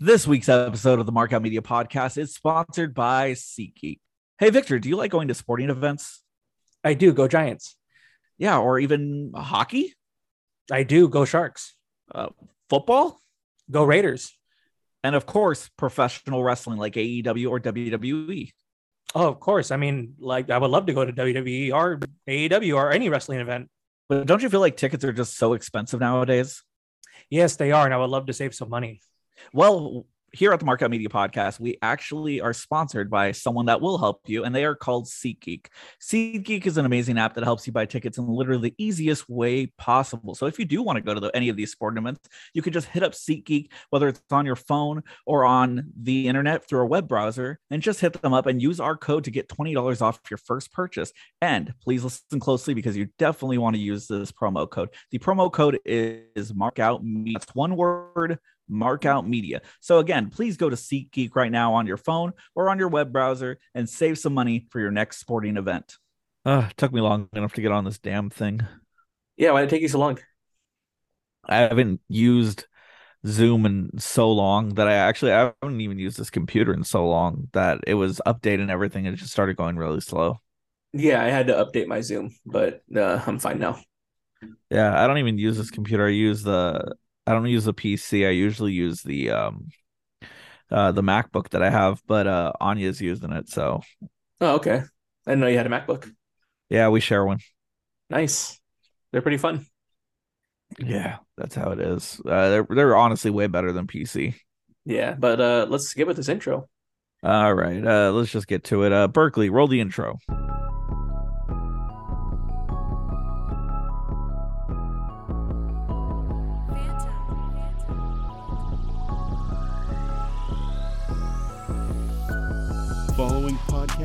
This week's episode of the Markout Media Podcast is sponsored by SeatGeek. Hey, Victor, do you like going to sporting events? I do. Go Giants. Yeah, or even hockey, I do. Go Sharks. uh, football, Go Raiders. and of course, professional wrestling like AEW or WWE. Oh, of course. I mean, like, I would love to go to WWE or AEW or any wrestling event. But don't you feel like tickets are just so expensive nowadays? Yes, they are. And I would love to save some money. Well, here at the Markout Media Podcast, we actually are sponsored by someone that will help you, and they are called SeatGeek. SeatGeek is an amazing app that helps you buy tickets in literally the easiest way possible. So if you do want to go to the, any of these sporting events, you can just hit up SeatGeek, whether it's on your phone or on the internet through a web browser, and just hit them up and use our code to get $20 off your first purchase. And please listen closely because you definitely want to use this promo code. The promo code is Markout Media. That's one word, Markout Media. So again, please go to SeatGeek right now on your phone or on your web browser and save some money for your next sporting event. Uh, it took me long enough to get on this damn thing. Yeah. Why did it take you so long? I haven't used Zoom in so long that I actually I haven't even used this computer in so long that it was updating everything and it just started going really slow. Yeah, I had to update my Zoom, but uh, I'm fine now. Yeah, I don't even use this computer. I use the I don't use the PC. I usually use the um uh the MacBook that I have, but uh Anya's using it, so Oh, okay. I didn't know you had a MacBook. yeah, we share one. Nice. They're pretty fun. Yeah, that's how it is. Uh they're they're honestly way better than PC. Yeah, but uh, let's get with this intro. All right, uh let's just get to it. Uh Berkeley, roll the intro.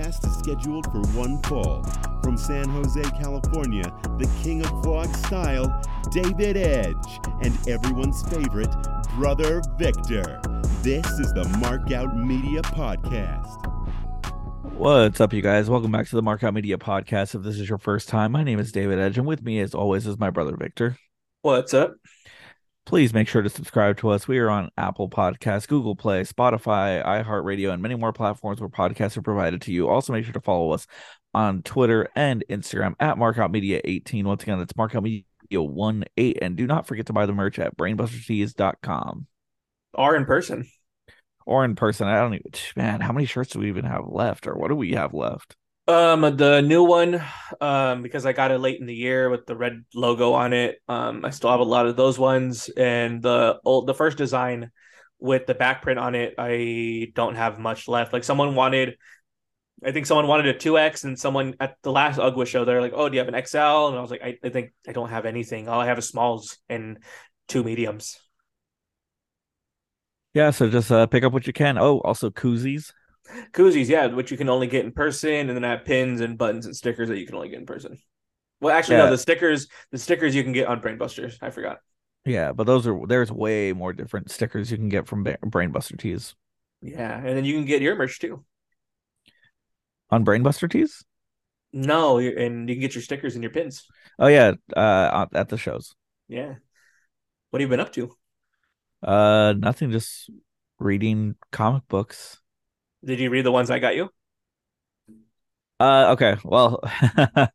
Podcast is scheduled for one fall. From San Jose, California, the king of vlog style, David Edge, and everyone's favorite, Brother Victor. This is the Markout Media Podcast. What's up, you guys? Welcome back to the Markout Media Podcast. If this is your first time, my name is David Edge, and with me, as always, is my brother Victor. What's up? Please make sure to subscribe to us. We are on Apple Podcasts, Google Play, Spotify, iHeartRadio, and many more platforms where podcasts are provided to you. Also, make sure to follow us on Twitter and Instagram at Markout Media 18. Once again, that's Markout Media 1 8. And do not forget to buy the merch at brainbustertees.com Or in person. or in person. I don't even, man, how many shirts do we even have left, or what do we have left? Um, the new one, um, because I got it late in the year with the red logo on it. Um, I still have a lot of those ones, and the old, the first design with the back print on it, I don't have much left. Like someone wanted, I think someone wanted a two X, and someone at the last UGWA show, they're like, "Oh, do you have an XL?" And I was like, "I, I think I don't have anything. All I have is smalls and two mediums." Yeah, so just uh, pick up what you can. Oh, also koozies. Koozies, yeah, which you can only get in person, and then I have pins and buttons and stickers that you can only get in person. Well, actually, Yeah. no, the stickers, the stickers you can get on Brainbusters. I forgot. Yeah, but those are there's way more different stickers you can get from Brainbuster Tees. Yeah, and then you can get your merch too. On Brainbuster Tees? No, and you can get your stickers and your pins. Oh yeah, uh at the shows. Yeah. What have you been up to? Uh nothing, just reading comic books. Did you read the ones I got you? Uh okay, well uh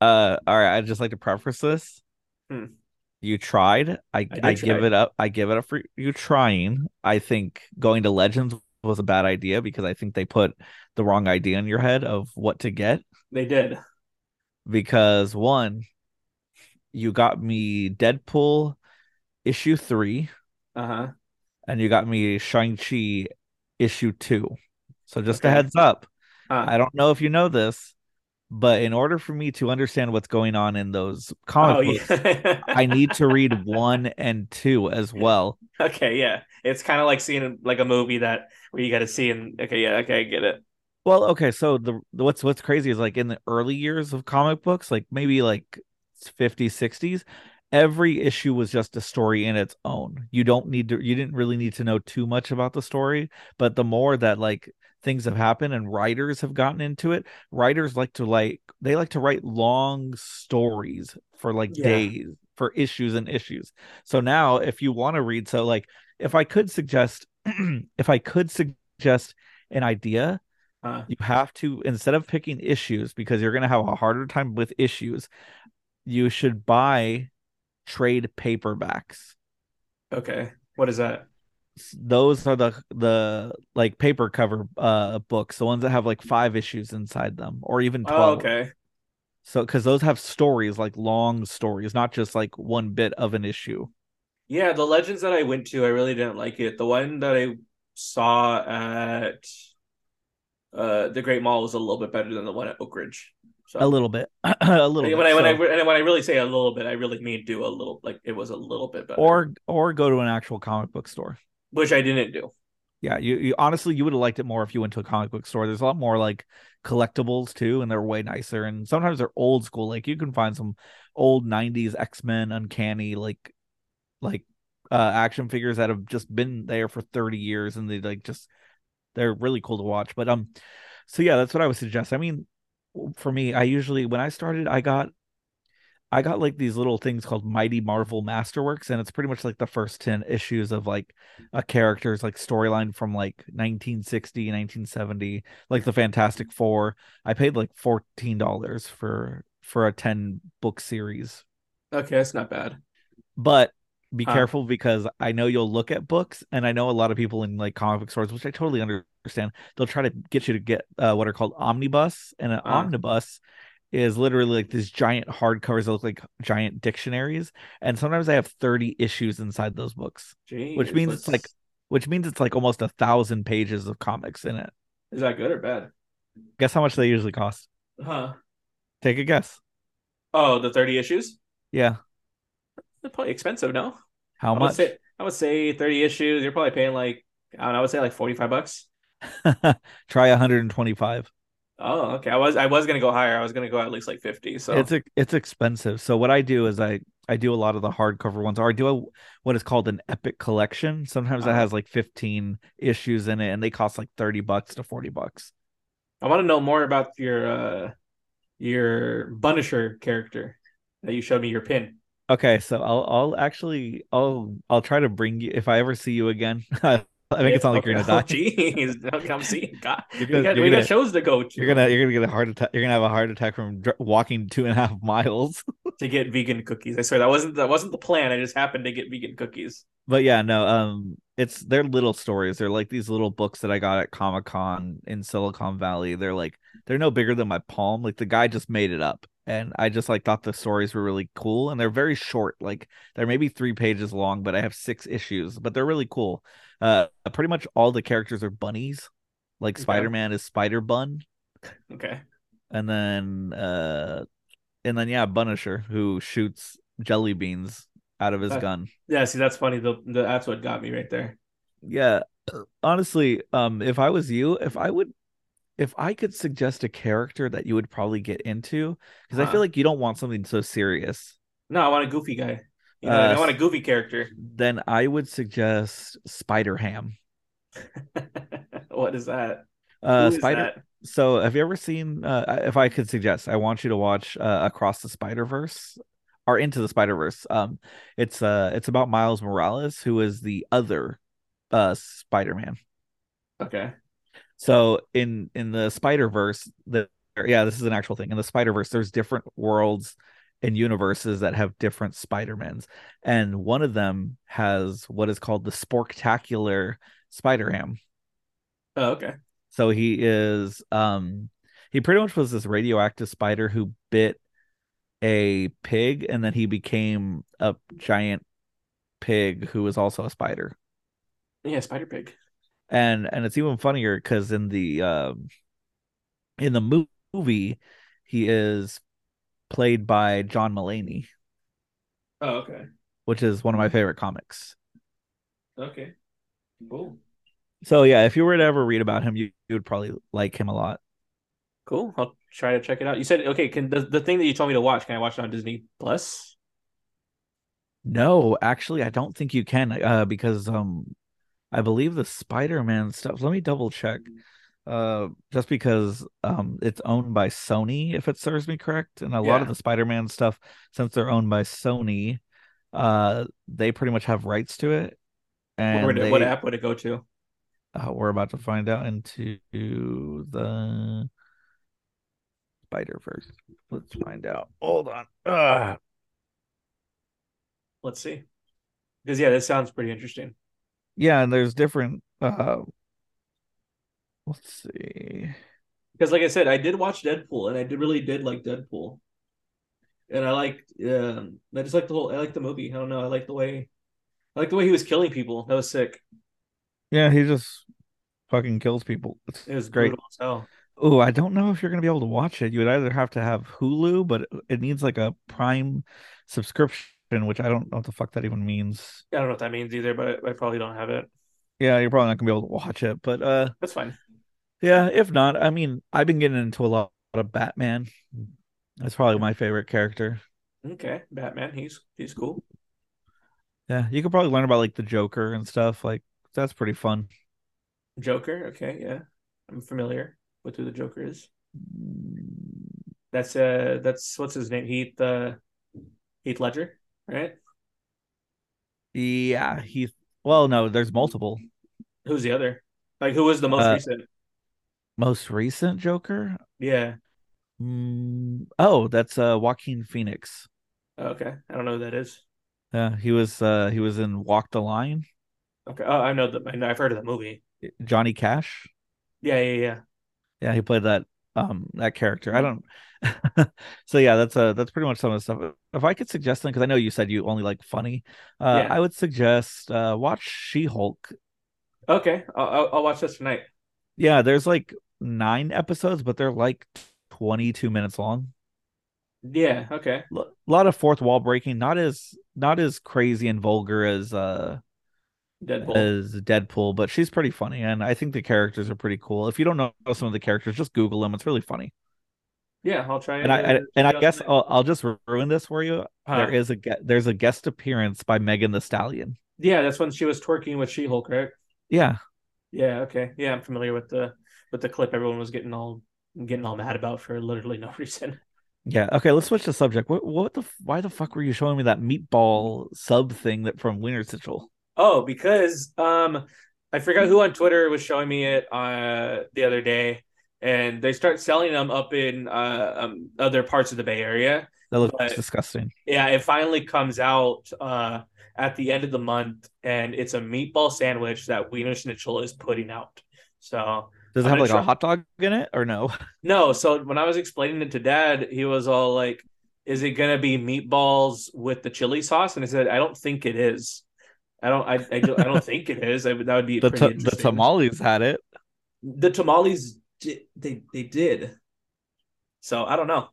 all right, I'd just like to preface this. Hmm. You tried. I did I, give it up. I give it up for you trying. I think going to Legends was a bad idea because I think they put the wrong idea in your head of what to get. They did. because one, you got me Deadpool issue three, Uh huh. and you got me Shang-Chi issue two. So just a heads up. Uh, I don't know if you know this, but in order for me to understand what's going on in those oh comic books, yeah. I need to read one and two as well. okay, yeah. It's kind of like seeing like a movie that where you got to see and okay, yeah, okay, I get it. Well, okay, so the the- what's what's crazy is like in the early years of comic books, like maybe like 50s, 60s, every issue was just a story in its own. You don't need to you didn't really need to know too much about the story, but the more that like things have happened and writers have gotten into it, writers like to like they like to write long stories for like Yeah. days for issues and issues. So now if you want to read so like if I could suggest if I could suggest an idea, Huh. you have to instead of picking issues because you're going to have a harder time with issues, you should buy trade paperbacks. Okay. What is that? Those are the the like paper cover uh books, the ones that have like five issues inside them or even 12. Oh, okay. So cuz those have stories like long stories, not just like one bit of an issue. Yeah, the legends that I went to, I really didn't like it. The one that I saw at uh the Great Mall was a little bit better than the one at Oak Ridge. So A little bit. a little when bit. I when I and when I really say a little bit, I really mean do a little like it was a little bit better. or or go to an actual comic book store. Which I didn't do. Yeah, you, you honestly you would have liked it more if you went to a comic book store. There's a lot more like collectibles too, and they're way nicer. And sometimes they're old school. Like you can find some old '90s X Men, Uncanny, like like uh action figures that have just been there for 30 years, and they like just they're really cool to watch. But um, so yeah, that's what I would suggest. I mean, for me, I usually when I started, I got I got like these little things called Mighty Marvel Masterworks, and it's pretty much like the first 10 issues of like a character's like storyline from like 1960, 1970, like the Fantastic Four. I paid like $14 for for a 10 book series. Okay, that's not bad. But be Huh. careful because I know you'll look at books, and I know a lot of people in like comic book stores, which I totally understand. They'll try to get you to get uh, what are called omnibus, and an Uh. omnibus is literally like these giant hardcovers that look like giant dictionaries, and sometimes I have 30 issues inside those books, Jeez, which means it's like which means it's like almost a thousand pages of comics in it. is that good or bad? Guess how much they usually cost? Huh? Take a guess. Oh, the thirty issues. Yeah, They're probably expensive, no? how I much? say I would say thirty issues. You're probably paying like I don't know. I would say like forty five bucks. Try 125. Oh, okay. I was I was gonna go higher. I was gonna go at least like fifty. So It's it's expensive. So what I do is I I do a lot of the hardcover ones, or I do a, what is called an epic collection. Sometimes that Uh-huh. has like 15 issues in it, and they cost like 30 bucks to 40 bucks. I want to know more about your uh your Punisher character that you showed me your pin. Okay, so I'll I'll actually I'll I'll try to bring you if I ever see you again. I make it sound like you're gonna Oh, die. Jeez, don't come see. God, You're we gonna- got, you're we gonna- shows to go to. You're gonna you're gonna get a heart attack. You're gonna have a heart attack from dr- walking two and a half miles. to get vegan cookies. I swear that wasn't that wasn't the plan. I just happened to get vegan cookies. but yeah, no, um, it's they're little stories. They're like these little books that I got at Comic Con in Silicon Valley. They're like they're no bigger than my palm. Like the guy just made it up, and I just like thought the stories were really cool, and they're very short. Like they're maybe three pages long, but I have six issues, but they're really cool. Uh, pretty much all the characters are bunnies. Like Okay. Spider Man is Spider Bun, Okay. and then uh, and then yeah, Punisher who shoots jelly beans out of his Uh, gun. Yeah, see that's funny. The, the that's what got me right there. yeah honestly um if i was you if i would if i could suggest a character that you would probably get into because i feel like you don't want something so serious No, I want a goofy guy. You know, Uh, I want a goofy character. then i would suggest spider ham what is that? uh is spider that? so have you ever seen uh if i could suggest i want you to watch uh across the spider verse or into the spider verse um it's uh it's about miles morales who is the other uh spider-man Okay. So in in the Spider Verse, the yeah, this is an actual thing. In the Spider Verse, there's different worlds and universes that have different Spider-Mans, and one of them has what is called the Sporktacular Spider Ham. Oh, okay. So he is um he pretty much was this radioactive spider who bit a pig, and then he became a giant pig who was also a spider. Yeah, Spider Pig. And and it's even funnier because in the um in the movie he is played by John Mulaney, Oh, okay. which is one of my favorite comics. Okay. Cool. So yeah, if you were to ever read about him, you, you would probably like him a lot. Cool. I'll try to check it out. You said okay. Can the, the thing that you told me to watch? Can I watch it on Disney Plus? No, actually, I don't think you can uh, because um I believe the Spider-Man stuff. Let me double check. Uh, just because um it's owned by Sony, if it serves me correct, and a lot of the Spider-Man stuff, since they're owned by Sony, uh, they pretty much have rights to it. And it- they, what app would it go to? Uh, we're about to find out into the Spider Verse. Let's find out. Hold on. Ugh. Let's see. Because yeah, this sounds pretty interesting. Yeah, and there's different. Uh, let's see. Because like I said, I did watch Deadpool, and I did really did like Deadpool, and I liked. Um, I just like the whole. I like the movie. I don't know. I like the way. I like the way he was killing people. That was sick. Yeah, he just fucking kills people. It's It was great. Oh, I don't know if you're gonna be able to watch it. You would either have to have Hulu, but it needs like a Prime subscription, which I don't know what the fuck that even means. I don't know what that means either, but I, I probably don't have it. Yeah, you're probably not gonna be able to watch it. But uh That's fine. yeah, if not, I mean, I've been getting into a lot of Batman. That's probably my favorite character. Okay, Batman. He's he's cool. Yeah, you could probably learn about like the Joker and stuff. Like that's pretty fun. Joker. Okay, yeah, I'm familiar with who the Joker is. That's uh, that's what's his name? Heath uh, Heath Ledger, right? Yeah, he. Well, no, there's multiple. Who's the other? Like, who was the most Uh, recent? Most recent Joker. Yeah. Mm, oh, that's uh Joaquin Phoenix. Okay, I don't know who that is. Yeah, he was uh he was in Walk the Line. Okay, oh, I know that. I know, I've heard of the movie. Johnny Cash. Yeah, yeah, yeah. Yeah, he played that um that character. I don't. so yeah, that's uh that's pretty much some of the stuff. If I could suggest something, because I know you said you only like funny, uh, Yeah. I would suggest uh watch She Hulk. Okay, I'll, I'll watch this tonight. Yeah, there's like nine episodes, but they're like 22 minutes long. Yeah. Okay. A lot of fourth wall breaking, not as not as crazy and vulgar as uh Deadpool. as Deadpool, but she's pretty funny, and I think the characters are pretty cool. If you don't know some of the characters, just Google them. It's really funny. Yeah, I'll try. And I, I and I guess. I'll, I'll just ruin this for you. Huh. There is a there's a guest appearance by Megan Thee Stallion. Yeah, that's when she was twerking with She-Hulk, right? Yeah, Yeah. Okay. Yeah, I'm familiar with the with the clip. Everyone was getting all getting all mad about for literally no reason. yeah. Okay, let's switch the subject. What what the why the fuck were you showing me that meatball sub thing that from Wiener Schnitzel? Oh, because um, I forgot who on Twitter was showing me it uh the other day, and they start selling them up in uh um, other parts of the Bay Area. That looks But- disgusting. Yeah, it finally comes out uh at the end of the month, and it's a meatball sandwich that Wiener Schnitzel is putting out. So Does it I'm have like try- a hot dog in it or no? no, so when I was explaining it to Dad, he was all like, "Is it gonna be meatballs with the chili sauce?" And I said, "I don't think it is. I don't. I. I, I don't think it is. I, that would be The pretty ta- the tamales had it. the tamales di- they they did so i don't know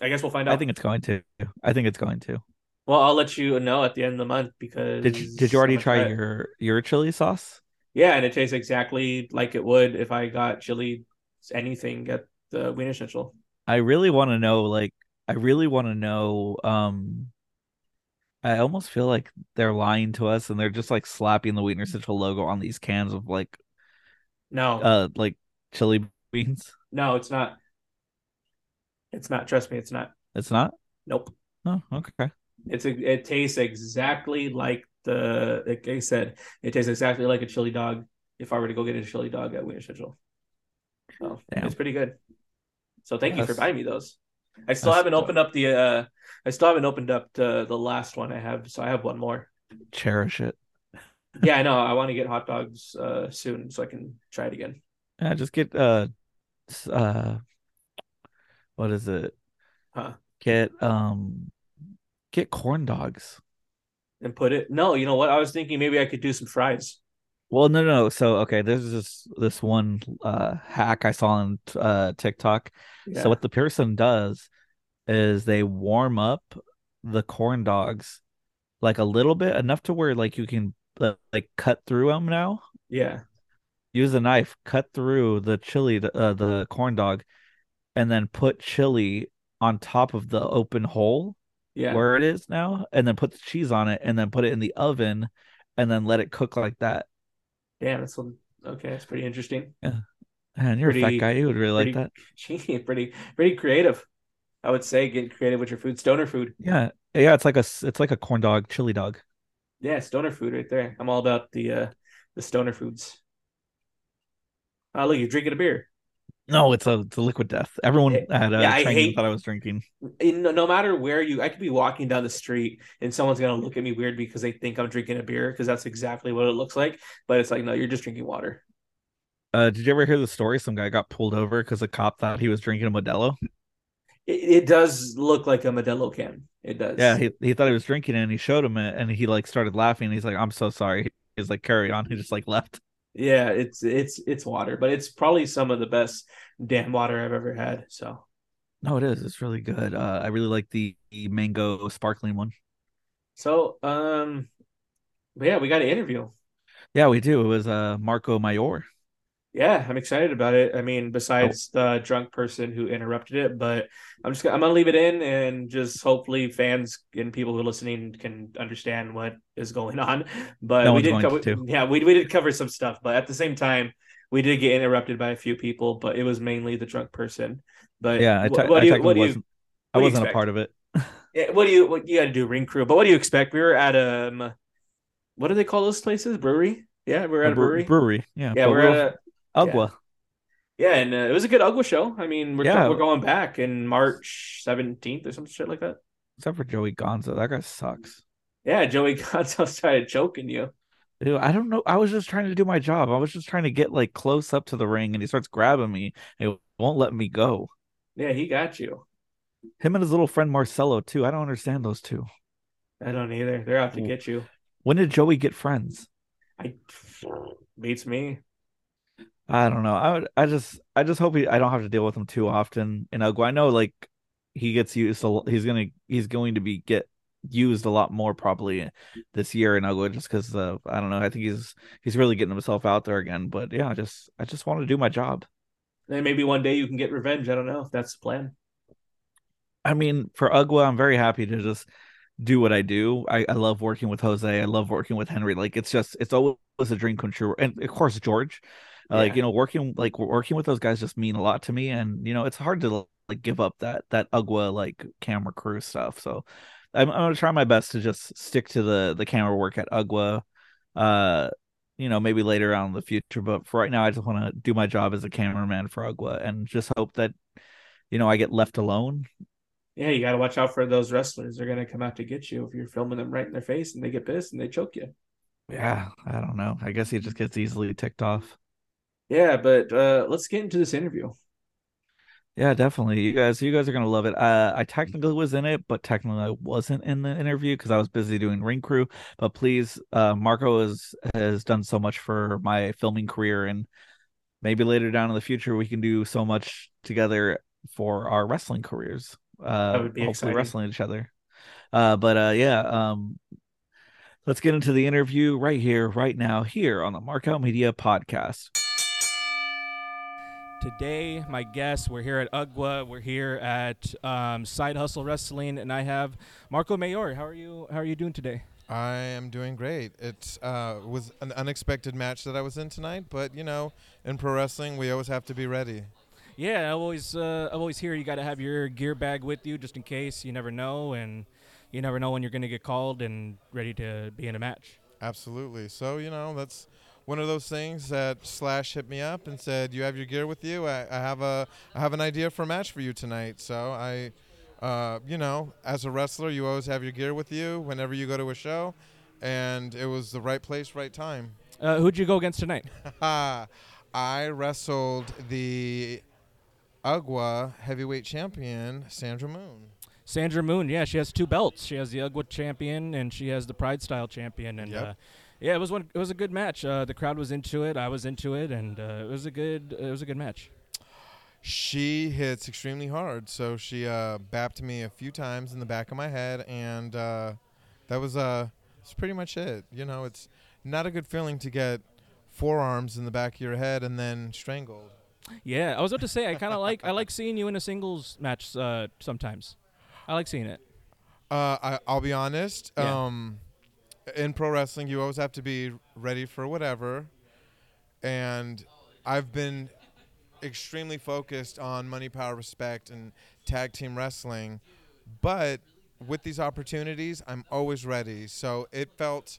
i guess we'll find out I think it's going to. I think it's going to. well i'll let you know at the end of the month because Did you did you already try it. your your chili sauce? yeah and it tastes exactly like it would if i got chili anything at the wiener schnitzel I really want to know like I really want to know um I almost feel like they're lying to us and they're just like slapping the Wiener Schnitzel logo on these cans of like no uh like chili beans. no it's not it's not trust me it's not It's not? nope Oh, okay. it's a, it tastes exactly like the like i said it tastes exactly like a chili dog if i were to go get a chili dog at wiener schnitzel so Damn. it's pretty good so thank you for buying me those i still haven't dope. opened up the uh i still haven't opened up the, the last one i have so i have one more Cherish it. yeah i know i want to get hot dogs uh soon so i can try it again Yeah, just get uh uh what is it? Huh. Get um get corn dogs. and put it no you know what i was thinking maybe i could do some fries Well, no, no. So, okay, there's this this one uh hack I saw on uh TikTok. yeah. So what the person does is they warm up the corn dogs like a little bit, enough to where like you can uh, like cut through them now. yeah Use a knife, cut through the chili, uh, the corn dog, and then put chili on top of the open hole yeah where it is now, and then put the cheese on it, and then put it in the oven, and then let it cook like that. damn that's okay that's pretty interesting Yeah, and you're a fat guy. You would really like that. Gee, pretty pretty creative. I would say get creative with your food. Stoner food. Yeah, yeah. It's like a it's like a corn dog, chili dog. Yeah, stoner food right there. I'm all about the uh the stoner foods. Oh, look, you're drinking a beer. No, it's a it's a liquid death. Everyone Yeah, at uh, yeah, I hate- thought I was drinking. In, no, no matter where you, I could be walking down the street and someone's gonna look at me weird because they think I'm drinking a beer because that's exactly what it looks like. But it's like, no, you're just drinking water. Uh, did you ever hear the story? Some guy got pulled over because a cop thought he was drinking a Modelo. It, it does look like a Modelo can. It does. Yeah, he, he thought he was drinking it, and he showed him it, and he like started laughing. He's like, "I'm so sorry." He's like, "Carry on." He just like left. Yeah. It's it's it's water, but it's probably some of the best damn water I've ever had. So No, it is. It's really good. Uh, I really like the, the mango sparkling one. so um, but yeah, we got an interview. Yeah, we do. It was uh Marco Mayor. Yeah, I'm excited about it. I mean, besides the drunk person who interrupted it, but I'm just gonna- I'm gonna leave it in and just hopefully fans and people who are listening can understand what is going on. But No we did cover, yeah, we we did cover some stuff, but at the same time, we did get interrupted by a few people, but it was mainly the drunk person. But Yeah, I, wh- te- what I do you what do you wasn't. I what you wasn't a part of it. yeah, what do you what you got to do ring crew? But what do you expect? We were at um, what do they call those places? Brewery? Yeah, we're at a brew- brewery. brewery. Yeah, yeah, we're we'll- at a Ugwa. Yeah, and uh, it was a good Ugwa show. I mean, we're Yeah. we're going back in March seventeenth or some shit like that. Except for Joey Gonzo, that guy sucks. Yeah, Joey Gonzo started choking you. Dude, I don't know. I was just trying to do my job. I was just trying to get like close up to the ring, and he starts grabbing me. And he won't let me go. Yeah, he got you. Him and his little friend Marcelo too. I don't understand those two. I don't either. They're out to get you. When did Joey get friends? I beats me. I don't know. I would, I just I just hope he, I don't have to deal with him too often in Ugwa. I know like he gets used a he's gonna he's going to be get used a lot more probably this year in Ugwa just because uh, I don't know. I think he's he's really getting himself out there again. But yeah, I just I just want to do my job. And maybe one day you can get revenge. I don't know if that's the plan. I mean, for Ugwa, I'm very happy to just do what I do. I, I love working with Jose. I love working with Henry. Like it's just it's always a dream come true. And of course George. Uh, Like you know, working like working with those guys just mean a lot to me. And you know, it's hard to like give up that that Ugwa like camera crew stuff. So I'm I'm gonna try my best to just stick to the the camera work at Ugwa. Uh you know, maybe later on in the future. But for right now, I just want to do my job as a cameraman for Ugwa and just hope that, you know, I get left alone Yeah, you got to watch out for those wrestlers. They're gonna come out to get you if you're filming them right in their face, and they get pissed and they choke you. Yeah, I don't know. I guess he just gets easily ticked off. Yeah, but uh, let's get into this interview. Yeah, definitely. You guys, you guys are gonna love it. Uh, I technically was in it, but technically I wasn't in the interview because I was busy doing ring crew. But please, uh, Marco has has done so much for my filming career, and maybe later down in the future we can do so much together for our wrestling careers. Uh, That would be hopefully exciting. wrestling each other. Uh, but uh, yeah, um, let's get into the interview right here, right now, here on the Markout Media podcast. Today, my guests, we're here at UGWA. We're here at um, Side Hustle Wrestling, and I have Marco Mayor. How are you? How are you doing today? I am doing great. It uh, was an unexpected match that I was in tonight, but you know, in pro wrestling, we always have to be ready. Yeah, I always, uh, I always hear you got to have your gear bag with you just in case. You never know, and you never know when you're going to get called and ready to be in a match. Absolutely. So you know, that's one of those things that Slash hit me up and said, "You have your gear with you. I, I have a, I have an idea for a match for you tonight." So I, uh, you know, as a wrestler, you always have your gear with you whenever you go to a show, and it was the right place, right time. Uh, who'd you go against tonight? I wrestled the Ugwa heavyweight champion Sandra Moon. Sandra Moon. Yeah, she has two belts. She has the UGWA champion and she has the Pride Style champion. And Yep. uh, yeah, it was one. It was a good match. Uh, the crowd was into it. I was into it, and uh, it was a good. It was a good match. She hits extremely hard, so she uh, bapped me a few times in the back of my head, and uh, that was uh, that's pretty much it. You know, it's not a good feeling to get forearms in the back of your head and then strangled. Yeah, I was about to say I kind of like I like seeing you in a singles match uh, sometimes. I like seeing it. Uh, I, I'll be honest. Yeah. Um, in pro wrestling, you always have to be ready for whatever. And I've been extremely focused on money, power, respect, and tag team wrestling. But with these opportunities, I'm always ready. So it felt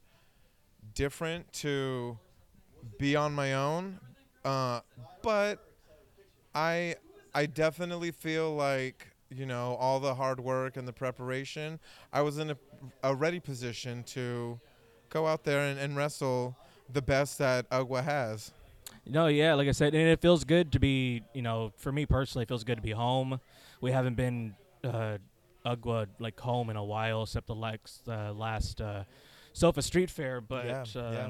different to be on my own. Uh, but I I definitely feel like you know all the hard work and the preparation. I was in a, a ready position to go out there and, and wrestle the best that Ugwa has. No, yeah, like I said, and it feels good to be, you know, for me personally, it feels good to be home. We haven't been uh, Ugwa like home in a while, except the last uh, last uh, Sofa Street Fair. But Yeah, um, yeah.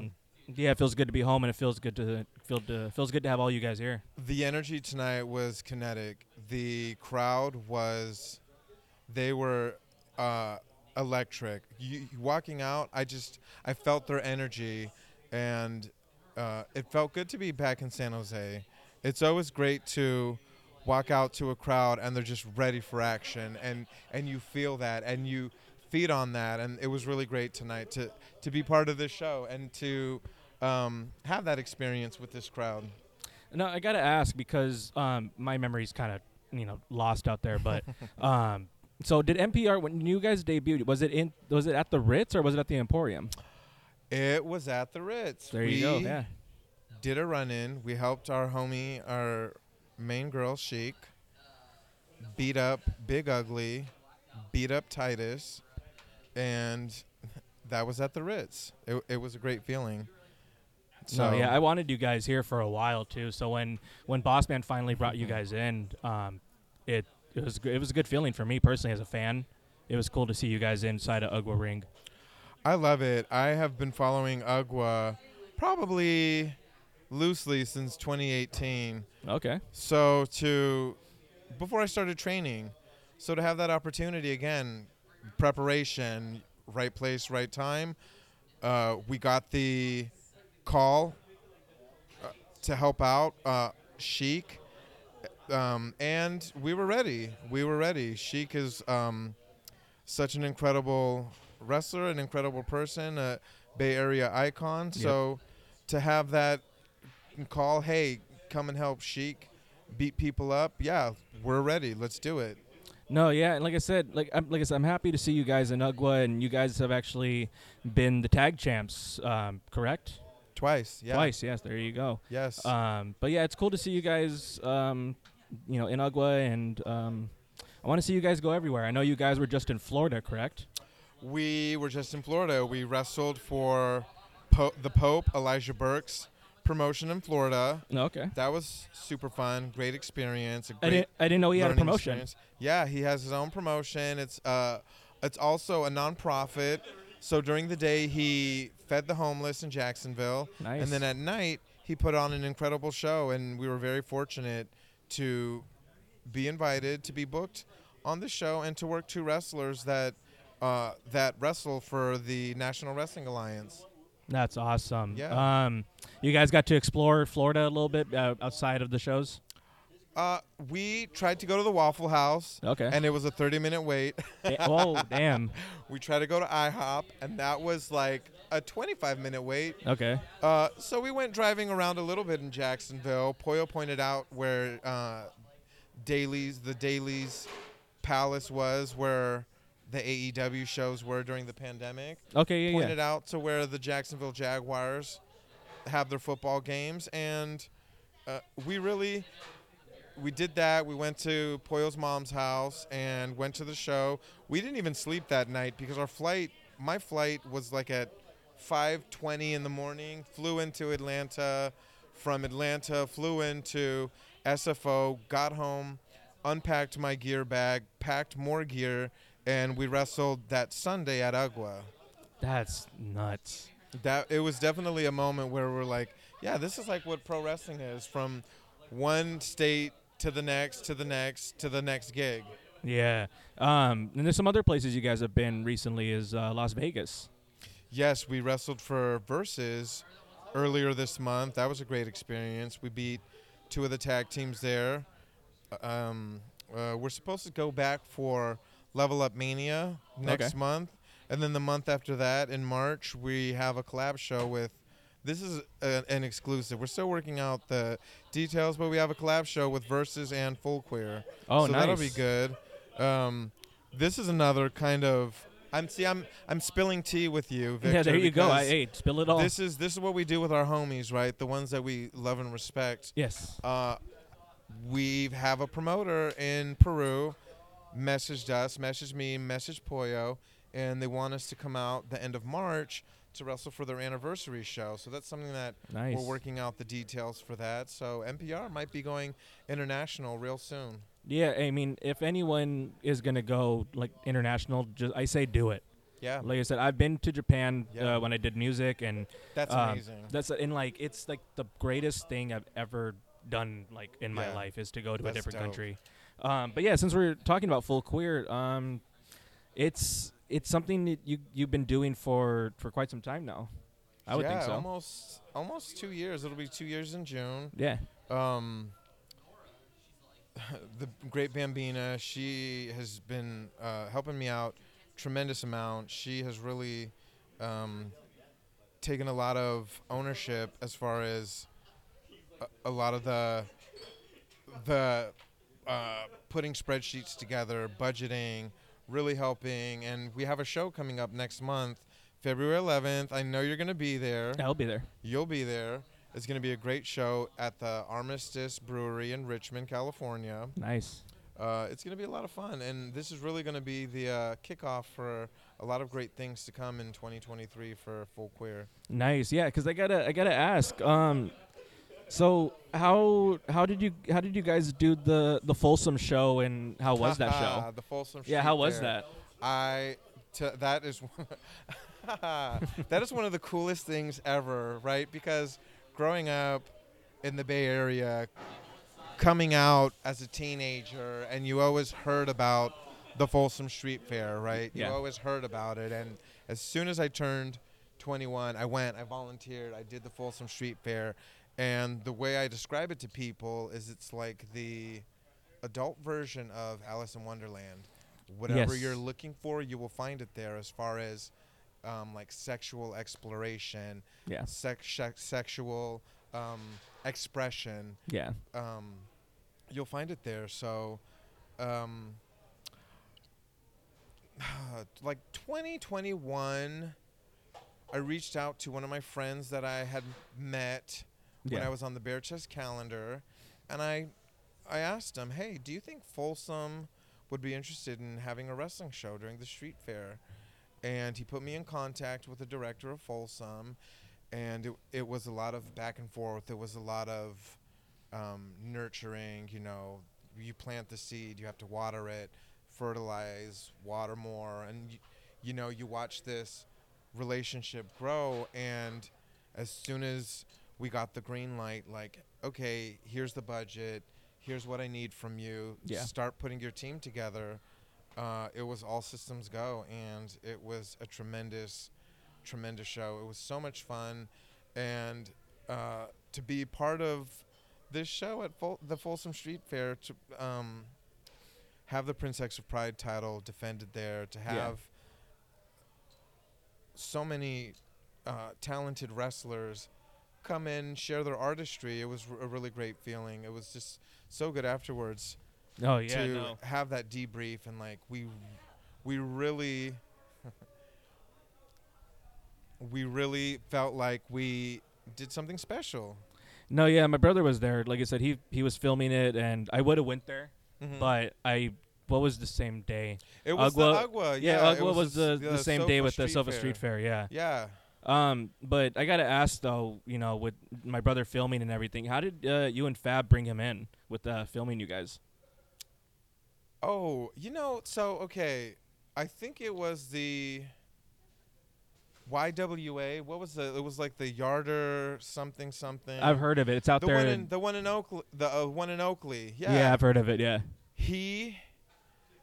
yeah. it feels good to be home, and it feels good to feel to, feels good to have all you guys here. The energy tonight was kinetic. The crowd was, they were uh, electric. You, walking out, I just, I felt their energy, and uh, it felt good to be back in San Jose. It's always great to walk out to a crowd and they're just ready for action, and and you feel that, and you feed on that, and it was really great tonight to to be part of this show and to um, have that experience with this crowd. No, I gotta ask because um, my memory's kind of you know lost out there. But um, so did MPR when you guys debuted? Was it in? Was it at the Ritz or was it at the Emporium? It was at the Ritz. There we you go. Yeah. did a run in. We helped our homie, our main girl, Sheik, beat up Big Ugly, beat up Titus, and that was at the Ritz. It, it was a great feeling. So no, yeah, I wanted you guys here for a while too. So when when Bossman finally brought you guys in, um, it it was it was a good feeling for me personally as a fan. It was cool to see you guys inside of Ugwa Ring. I love it. I have been following Ugwa probably loosely since 2018. Okay. So to before I started training, so to have that opportunity again, preparation, right place, right time. Uh, we got the call uh, to help out uh, Sheik, um, and we were ready. We were ready. Sheik is um, such an incredible wrestler, an incredible person, a Bay Area icon. So to have that call, hey, come and help Sheik beat people up. Yeah, we're ready. Let's do it. No, yeah, and like I said, like I'm like I said, I'm happy to see you guys in Ugwa, and you guys have actually been the tag champs, um, correct? Twice. Yeah. Twice, yes. There you go. Yes. Um, but yeah, it's cool to see you guys, um, you know, Inagua, and um, I want to see you guys go everywhere. I know you guys were just in Florida, correct? we were just in Florida. We wrestled for po- the Pope, Elijah Burke's promotion in Florida. Okay. That was super fun. Great experience. A I great didn't, I didn't know he had a promotion. experience. Yeah, he has his own promotion. It's uh, it's also a nonprofit. So during the day, he fed the homeless in Jacksonville, Nice. and then at night he put on an incredible show. And we were very fortunate to be invited to be booked on the show and to work two wrestlers that uh, that wrestle for the National Wrestling Alliance. That's awesome. Yeah. Um, you guys got to explore Florida a little bit uh, outside of the shows. Uh, we tried to go to the Waffle House, Okay. and it was a 30 minute wait. Oh, damn. We tried to go to IHOP, and that was like a 25 minute wait. Okay. Uh, so we went driving around a little bit in Jacksonville. Poyo pointed out where uh, Daily's, the Daily's Palace was, where the AEW shows were during the pandemic. Okay. Yeah. Pointed Yeah. out to where the Jacksonville Jaguars have their football games, and uh, we really we did that. We went to Poyo's mom's house and went to the show. We didn't even sleep that night because our flight, my flight was like at 5:20 in the morning. Flew into Atlanta, from Atlanta flew into SFO, got home, unpacked my gear bag, packed more gear, and we wrestled that Sunday at Agua. That's nuts. That it was definitely a moment where we're like, yeah, this is like what pro wrestling is from one state to the next to the next to the next gig. Yeah. Um, and there's some other places you guys have been recently. Is uh, Las Vegas. Yes, we wrestled for Versus earlier this month. That was a great experience. We beat two of the tag teams there. Um, uh, we're supposed to go back for Level Up Mania next Okay. month, and then the month after that, in March, we have a collab show with. This is a, an exclusive. We're still working out the details, but we have a collab show with Versus and Full Queer. Oh, so nice. that'll be good. Um, this is another kind of I'm see. I'm I'm spilling tea with you. Victor, yeah, there you go. I, hey, spill it all. This is this is what we do with our homies, right? The ones that we love and respect. yes. Uh, we have a promoter in Peru, messaged us, messaged me, messaged Pollo, and they want us to come out the end of March to wrestle for their anniversary show. So that's something that Nice. we're working out the details for that. So MPR might be going international real soon. Yeah, I mean, if anyone is gonna go like international, just I say do it. Yeah, Like I said, I've been to Japan Yeah. uh, when I did music, and that's um, amazing. That's and like it's like the greatest thing I've ever done like in my life is to go to a different dope. country. Um, but yeah, since we're talking about full queer, um, it's it's something that you you've been doing for for quite some time now. I would yeah, think so. almost almost two years. It'll be two years in June. Yeah. um, the great Bambina, she has been uh, helping me out tremendous amount. She has really um, taken a lot of ownership as far as a, a lot of the the uh, putting spreadsheets together, budgeting, really helping. And we have a show coming up next month, February 11th. I know you're going to be there. I'll be there. You'll be there. It's going to be a great show at the Armistice Brewery in Richmond, California. Nice. Uh, it's going to be a lot of fun, and this is really going to be the uh, kickoff for a lot of great things to come in 2023 for Full Queer. Nice. Yeah, because I gotta I gotta ask. Um, so how how did you how did you guys do the the Folsom show and how was that show? the Folsom. Show Yeah, how was Fair. that? I t- that is that is one of the coolest things ever, right? Because growing up in the Bay Area, coming out as a teenager, and you always heard about the Folsom Street Fair, right? Yeah. You always heard about it, and as soon as I turned 21, I went, I volunteered, I did the Folsom Street Fair, and the way I describe it to people is it's like the adult version of Alice in Wonderland. Whatever Yes. you're looking for, you will find it there. As far as um, like sexual exploration, Yeah. sex, sex sexual um, expression, Yeah. um, you'll find it there. So, um, like 2021, I reached out to one of my friends that I had met when I was on the Bear Chest calendar, and I, I asked him, "Hey, do you think Folsom would be interested in having a wrestling show during the street fair?" And he put me in contact with the director of Folsom, and it, it was a lot of back and forth. It was a lot of um, nurturing. You know, you plant the seed, you have to water it, fertilize, water more, and you, you know, you watch this relationship grow. And as soon as we got the green light, like, okay, here's the budget, here's what I need from you. Yeah. Start putting your team together. Uh, it was all systems go, and it was a tremendous, tremendous show. It was so much fun, and uh, to be part of this show at Fol- the Folsom Street Fair, to um, have the Princess of Pride title defended there, to Yeah. have so many uh, talented wrestlers come in, share their artistry. It was r- a really great feeling. It was just so good afterwards Oh yeah. to No. have that debrief and like we we really we really felt like we did something special. No. Yeah. My brother was there. Like I said, he he was filming it, and I would have went there, Mhm. but I. What was the same day? it was Agua- the Agua. Yeah, Yeah, Agua was, the, s- the same day Sofa with the Street Sofa Fair. Street Fair. Yeah. Yeah. Um, but I gotta ask though, you know, with my brother filming and everything, how did uh, you and Fab bring him in with uh, filming you guys? Oh, you know, so okay, I think it was the YWA. What was the? It was like the Yarder something something. I've heard of it. It's out the there. one in- in the one in Oakley. The uh, one in Oakley. Yeah. yeah. I've heard of it. Yeah. he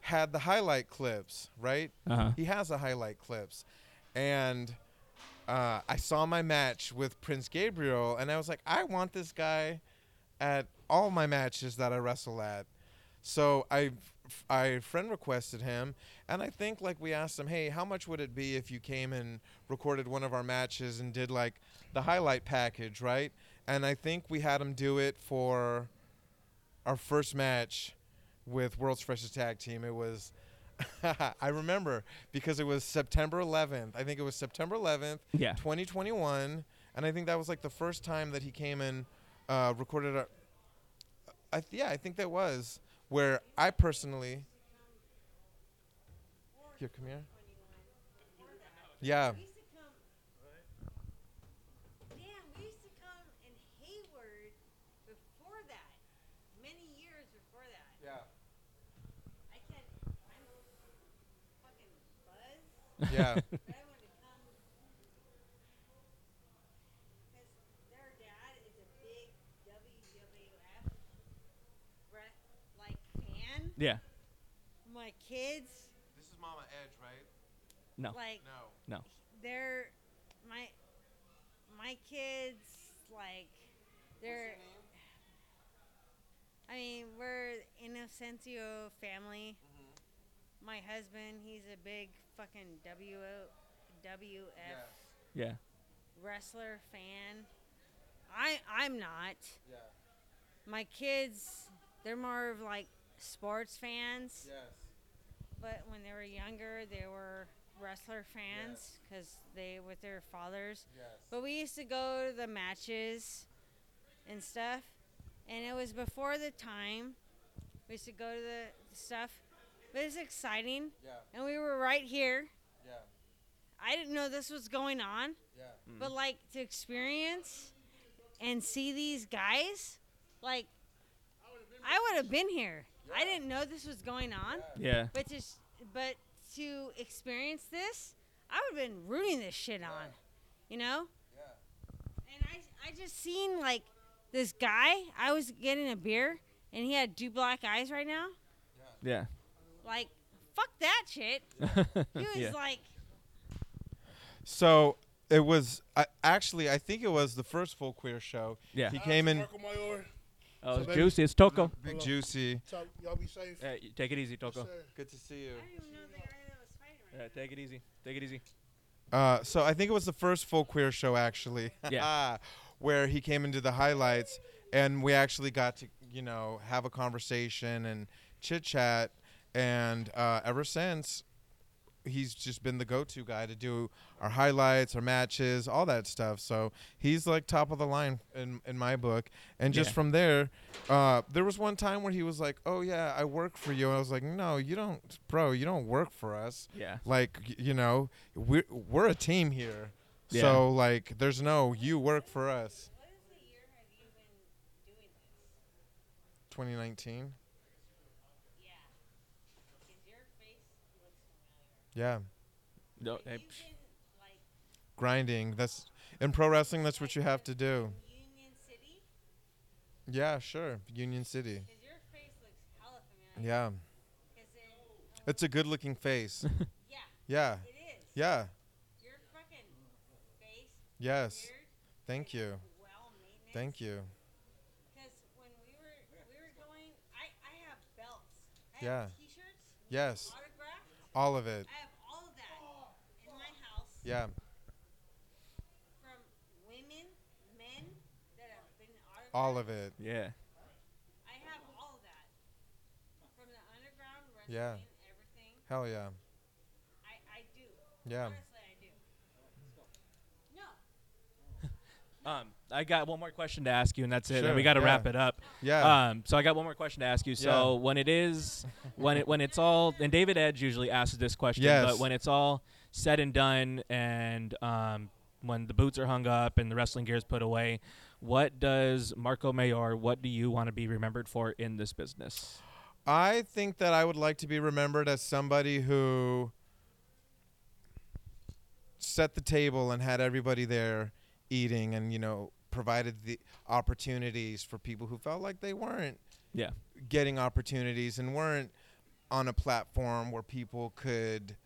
had the highlight clips, right? Uh huh. He has the highlight clips, and uh, I saw my match with Prince Gabriel, and I was like, I want this guy at all my matches that I wrestle at. So I I friend requested him, and I think like we asked him, hey, how much would it be if you came and recorded one of our matches and did like the highlight package, right? And I think we had him do it for our first match with World's Freshest Tag Team. It was I remember because it was September 11th. I think it was September 11th, Yeah. 2021, and I think that was like the first time that he came and uh, recorded a. I th- yeah, I think that was where I personally. Here, come here. Yeah, We used to come. Damn, we used to come in Hayward before that. Many years before that. yeah, I can't. I'm fucking buzzed. yeah, but I wanted to come. Because their dad is a big WWF bre- like fan. Yeah. My kids, This is Mama Edge, right? No. like, No. No. they're my my kids like they're I mean we're Inocencio family. Mm-hmm. My husband, he's a big fucking W WF Yeah. wrestler fan. I I'm not. Yeah. My kids, they're more of like sports fans. Yes. But when they were younger, they were wrestler fans because they with their fathers. Yes. But we used to go to the matches and stuff, and it was before the time. We used to go to the stuff, but it's exciting, Yeah. and we were right here. Yeah. I didn't know this was going on, Yeah. but mm. like to experience and see these guys, like I would have been here. I didn't know this was going on. Yeah. But to s- but to experience this, I would have been rooting this shit on, you know. Yeah. And I I just seen like this guy. I was getting a beer, and he had two black eyes right now. Yeah. Like fuck that shit. He was yeah. like, So it was I, actually I think it was the first full queer show. Yeah. He came in Marco Mayor. Oh, So it's juicy. It's Toco. big juicy. Top, y'all be safe. Yeah, you take it easy, Toco. Sir. Good to see you. I didn't even know the guy that was fighting right Yeah, take it easy. Take it easy. Uh, so I think it was the first full queer show actually. Yeah. where he came into the highlights and we actually got to you know have a conversation and chit chat and uh, ever since he's just been the go-to guy to do our highlights, our matches, all that stuff. So he's like top of the line in in my book. And just yeah. from there, uh, there was one time where he was like, "Oh yeah, I work for you." And I was like, "No, you don't, bro. You don't work for us. Yeah, like you know, we're we're a team here. Yeah. So like, there's no you work for us." 2019. Yeah. No, Like, hey, you've psh, been, like grinding that's in pro wrestling that's what you have to do. Union City. yeah sure union city. Because your face looks hella familiar. yeah. 'Cause it, oh. it's a good looking face. Yeah, yeah. It is. yeah. Your fucking face, yes. beard, thank you. well thank you. Because when we were we were going, I I have belts. I Yeah. have T-shirts, yes. autographs. All of it I have all of that in my house yeah from women, men that have been autographed. all of it yeah. I have all of that from the underground wrestling, Yeah. everything. hell yeah I I do. yeah Honestly, I do. No. Um, I got one more question to ask you, and that's it. and we got to yeah. wrap it up. yeah Um, so I got one more question to ask you. So when it is, when it when it's all, and David Edge usually asks this question, Yes. but when it's all said and done, and um, when the boots are hung up and the wrestling gear is put away, what does Marco Mayor? What do you want to be remembered for in this business? I think that I would like to be remembered as somebody who set the table and had everybody there eating and, you know, provided the opportunities for people who felt like they weren't Yeah. getting opportunities and weren't on a platform where people could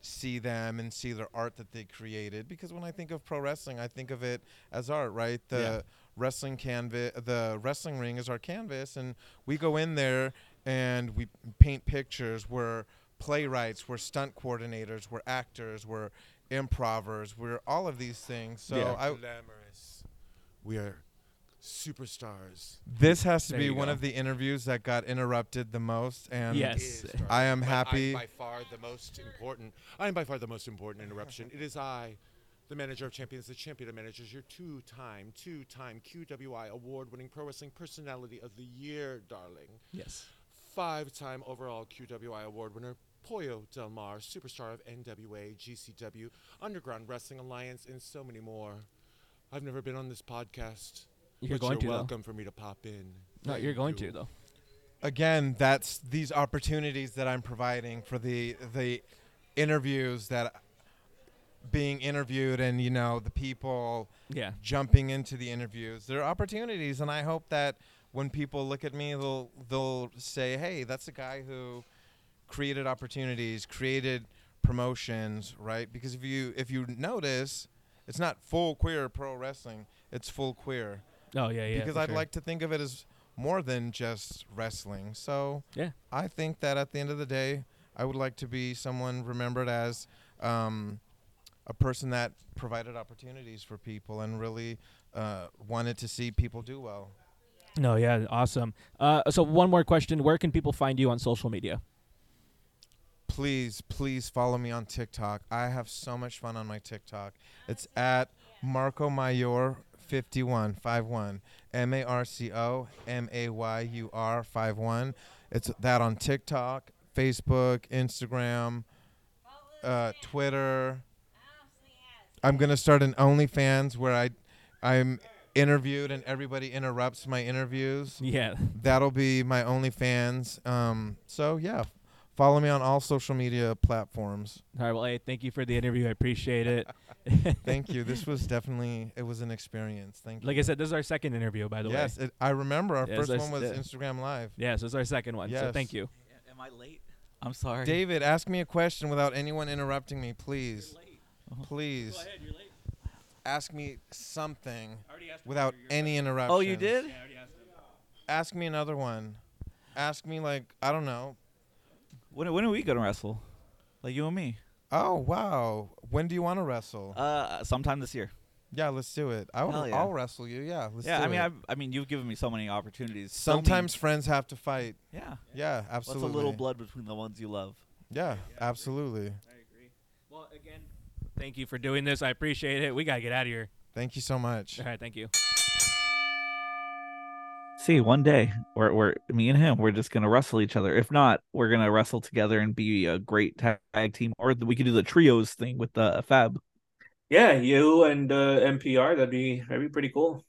see them and see their art that they created because when I think of pro wrestling I think of it as art right the Yeah. wrestling canvas the wrestling ring is our canvas and we go in there and we paint pictures we're playwrights we're stunt coordinators we're actors we're improvers we're all of these things so Yeah. I glamorous. We are superstars. This has to There be you one go. of the interviews that got interrupted the most, and Yes. Is, darling. I am But happy. I'm by far the most important. I am by far the most important interruption. It is I, the manager of champions, the champion of managers, your two-time, two-time QWI award-winning pro wrestling personality of the year, darling. Yes. Five-time overall QWI award winner, Pollo Del Mar, superstar of NWA, GCW, Underground Wrestling Alliance, and so many more. I've never been on this podcast. You're going you're to, though. welcome for me to pop in. No, you're going you. to though. again, that's these opportunities that I'm providing for the the interviews that being interviewed and you know the people Yeah. jumping into the interviews. There are opportunities, and I hope that when people look at me, they'll they'll say, "Hey, that's a guy who created opportunities, created promotions, right?" Because if you if you notice, it's not full queer pro wrestling; it's full queer. Oh yeah, yeah. because I'd sure. like to think of it as more than just wrestling. So Yeah. I think that at the end of the day, I would like to be someone remembered as um, a person that provided opportunities for people and really uh, wanted to see people do well. No, yeah, awesome. Uh, so one more question: Where can people find you on social media? Please, please follow me on TikTok. I have so much fun on my TikTok. It's at Marco Mayor 51 51 M A R C O M A Y U R 51. It's that on TikTok, Facebook, Instagram, uh, Twitter. I'm gonna start an OnlyFans where I, I'm interviewed and everybody interrupts my interviews. Yeah. That'll be my OnlyFans. Um, so yeah, follow me on all social media platforms. All right. Well, hey, thank you for the interview. I appreciate it. Thank you. This was definitely it was an experience. Thank you. Like I said, this is our second interview, by the yes, way. Yes, I remember our Yes, first that's- one was yeah. Instagram Live. Yeah, so it's our second one. So thank you. Am I late? I'm sorry. David, ask me a question without anyone interrupting me, please. Uh-huh. Please. You're late. Ask me something without any interruption. Oh, you did? Ask me another one. Ask me like I don't know. When when are we gonna wrestle? Like you and me? Oh wow. When do you want to wrestle? Uh, sometime this year. yeah, let's do it. I will, hell yeah. I'll wrestle you. Yeah, let's yeah, do I mean, it. I've, I mean, you've given me so many opportunities. so many- Sometimes friends have to fight. yeah. Yeah, What's absolutely. a little blood between the ones you love? Yeah, absolutely. I agree. Well, again, thank you for doing this. I appreciate it. We gotta get out of here. Thank you so much. All right. Thank you. See, one day, we're, we're me and him, we're just gonna wrestle each other. If not, we're gonna wrestle together and be a great tag team, or we could do the trios thing with the Fab. Yeah, you and uh, MPR. That'd be that'd be pretty cool.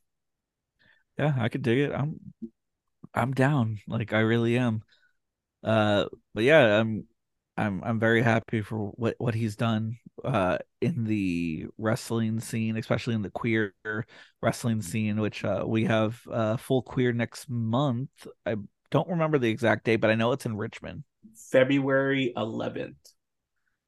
Yeah, I could dig it. I'm, I'm down. Like I really am. Uh, but yeah, I'm, I'm, I'm very happy for what what he's done. Uh, in the wrestling scene, especially in the queer wrestling scene, which uh we have uh full queer next month. I don't remember the exact date, but I know it's in Richmond. February 11th.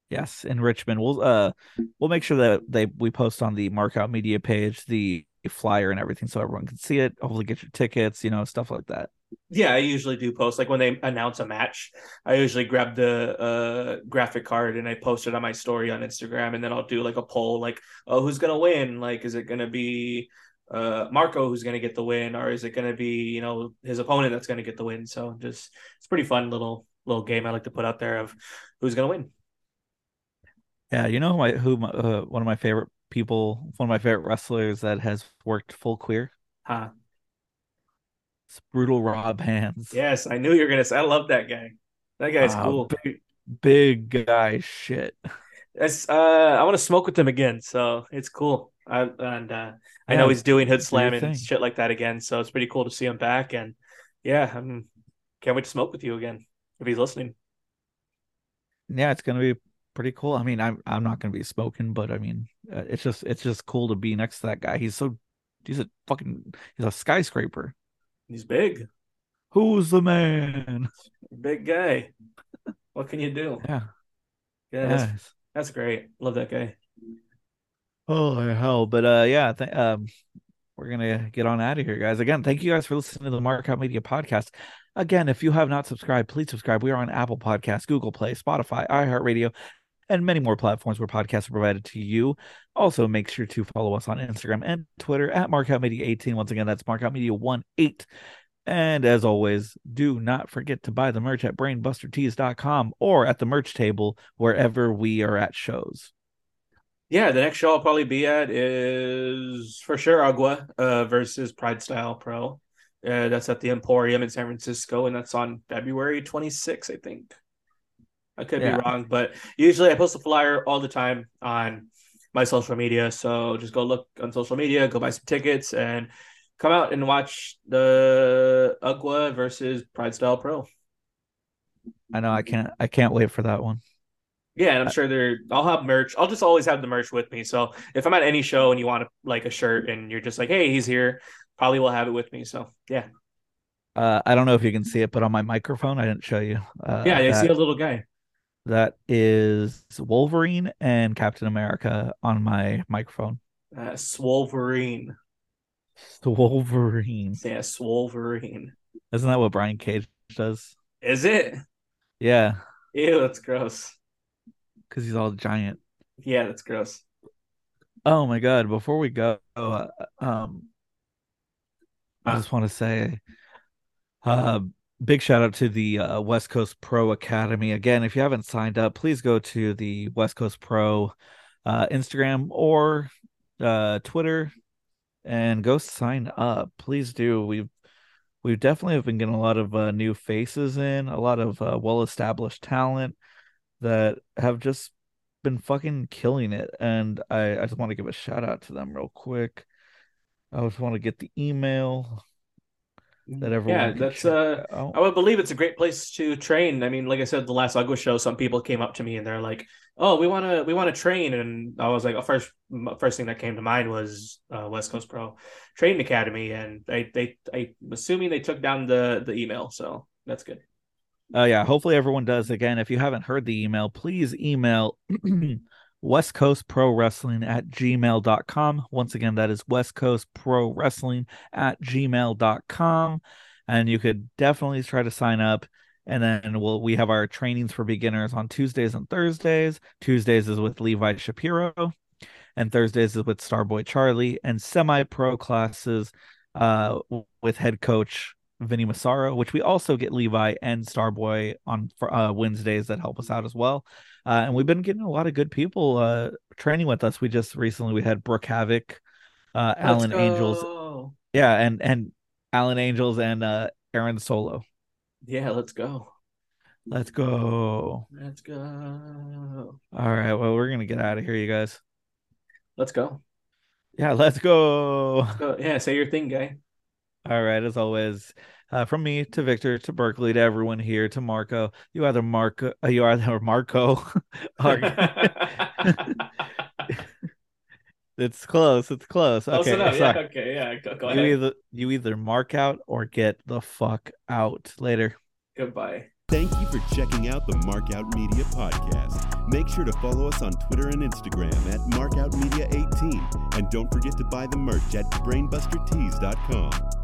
Yes, in Richmond. We'll uh we'll make sure that they we post on the Markout Media page the flyer and everything so everyone can see it. Hopefully get your tickets, you know, stuff like that. Yeah, I usually do post like when they announce a match. I usually grab the uh, graphic card and I post it on my story on Instagram, and then I'll do like a poll, like, "Oh, who's gonna win? Like, is it gonna be uh, Marco who's gonna get the win, or is it gonna be you know his opponent that's gonna get the win?" So just it's pretty fun little little game I like to put out there of who's gonna win. Yeah, you know who my who my, uh, one of my favorite people, one of my favorite wrestlers that has worked full queer. Huh? It's brutal Bob Evans. Yes, I knew you were gonna say. I love that guy. That guy's Wow, cool. big, big guy shit. That's uh, I want to smoke with him again, so it's cool. I, and uh, I know he's doing Hood Slam and shit like that again, so it's pretty cool to see him back. And yeah, I'm can't wait to smoke with you again if he's listening. Yeah, it's gonna be pretty cool. I mean, I'm I'm not gonna be smoking, but I mean, uh, it's just it's just cool to be next to that guy. He's so he's a fucking he's a skyscraper. He's big, Who's the man? big guy. What can you do? Yeah, Yeah, that's, yes. that's great. Love that guy. Holy hell! But uh, yeah, th- um, we're gonna get on out of here, guys. Again, thank you guys for listening to the Markout Media podcast. Again, if you have not subscribed, please subscribe. We are on Apple Podcasts, Google Play, Spotify, iHeartRadio, and many more platforms where podcasts are provided to you. Also, make sure to follow us on Instagram and Twitter at MarkoutMedia18. Once again, that's MarkoutMedia18. And as always, do not forget to buy the merch at brainbustertees.com or at the merch table wherever we are at shows. Yeah, the next show I'll probably be at is for sure Agua uh, versus Pride Style Pro. Uh, that's at the Emporium in San Francisco, and that's on February 26th, I think. I could Yeah. be wrong, but usually I post a flyer all the time on my social media. So just go look on social media, go buy some tickets, and come out and watch the Agua versus Pride Style Pro. I know I can't I can't wait for that one. Yeah, and I'm sure they're. I'll have merch. I'll just always have the merch with me. So if I'm at any show and you want like a shirt and you're just like, hey, he's here, probably will have it with me. So yeah, Uh, I don't know if you can see it, but on my microphone, I didn't show you. Uh, yeah, I that, see a little guy. That is Wolverine and Captain America on my microphone. Uh, Swolverine. Wolverine. Yeah, Swolverine. Isn't that what Brian Cage does? Is it? Yeah, Ew, that's gross. because he's all giant. Yeah, that's gross. Oh my god! Before we go, uh, um, I Ah. just want to say, uh, big shout out to the uh, West Coast Pro Academy. Again, if you haven't signed up, please go to the West Coast Pro uh, Instagram or uh, Twitter and go sign up. Please do. We've we've definitely been getting a lot of uh, new faces in, a lot of uh, well established talent that have just been fucking killing it. And I, I just want to give a shout out to them real quick. I just want to get the email that everyone Yeah, that's check uh. out. I would believe it's a great place to train. I mean, like I said, the last Ugwa show, some people came up to me and they're like, "Oh, we want to, we want to train," and I was like, "Oh, first, first thing that came to mind was uh, West Coast Pro Training Academy," and they, they, I'm assuming they took down the the email, so that's good. Uh, yeah, hopefully everyone does. Again, if you haven't heard the email, please email West Coast Pro Wrestling at gmail.com. Once again, that is West Coast Pro Wrestling at gmail.com. And you could definitely try to sign up. And then we'll we have our trainings for beginners on Tuesdays and Thursdays. Tuesdays is with Levi Shapiro, and Thursdays is with Starboy Charlie, and semi-pro classes uh with head coach Vinny Massaro, which we also get Levi and Starboy on for uh, Wednesdays that help us out as well. Uh, and we've been getting a lot of good people uh, training with us. We just recently we had Brooke Havoc, uh, Alan Let's Angels, go. yeah, and and Alan Angels and uh, Aaron Solo. Yeah, let's go. Let's go. Let's go. All right, well we're gonna get out of here, you guys. Let's go. Yeah, let's go. Go- Yeah, say your thing, guy. All right, as always, uh, from me to Victor to Berkeley to everyone here to Marco. You either Marco, uh, you either Marco, or it's close. It's close. Close okay, enough. Yeah, sorry. okay, yeah. Go, go you ahead. either you either mark out or get the fuck out later. Goodbye. Thank you for checking out the Markout Media podcast. Make sure to follow us on Twitter and Instagram at markoutmedia18. And don't forget to buy the merch at brainbustertees.com.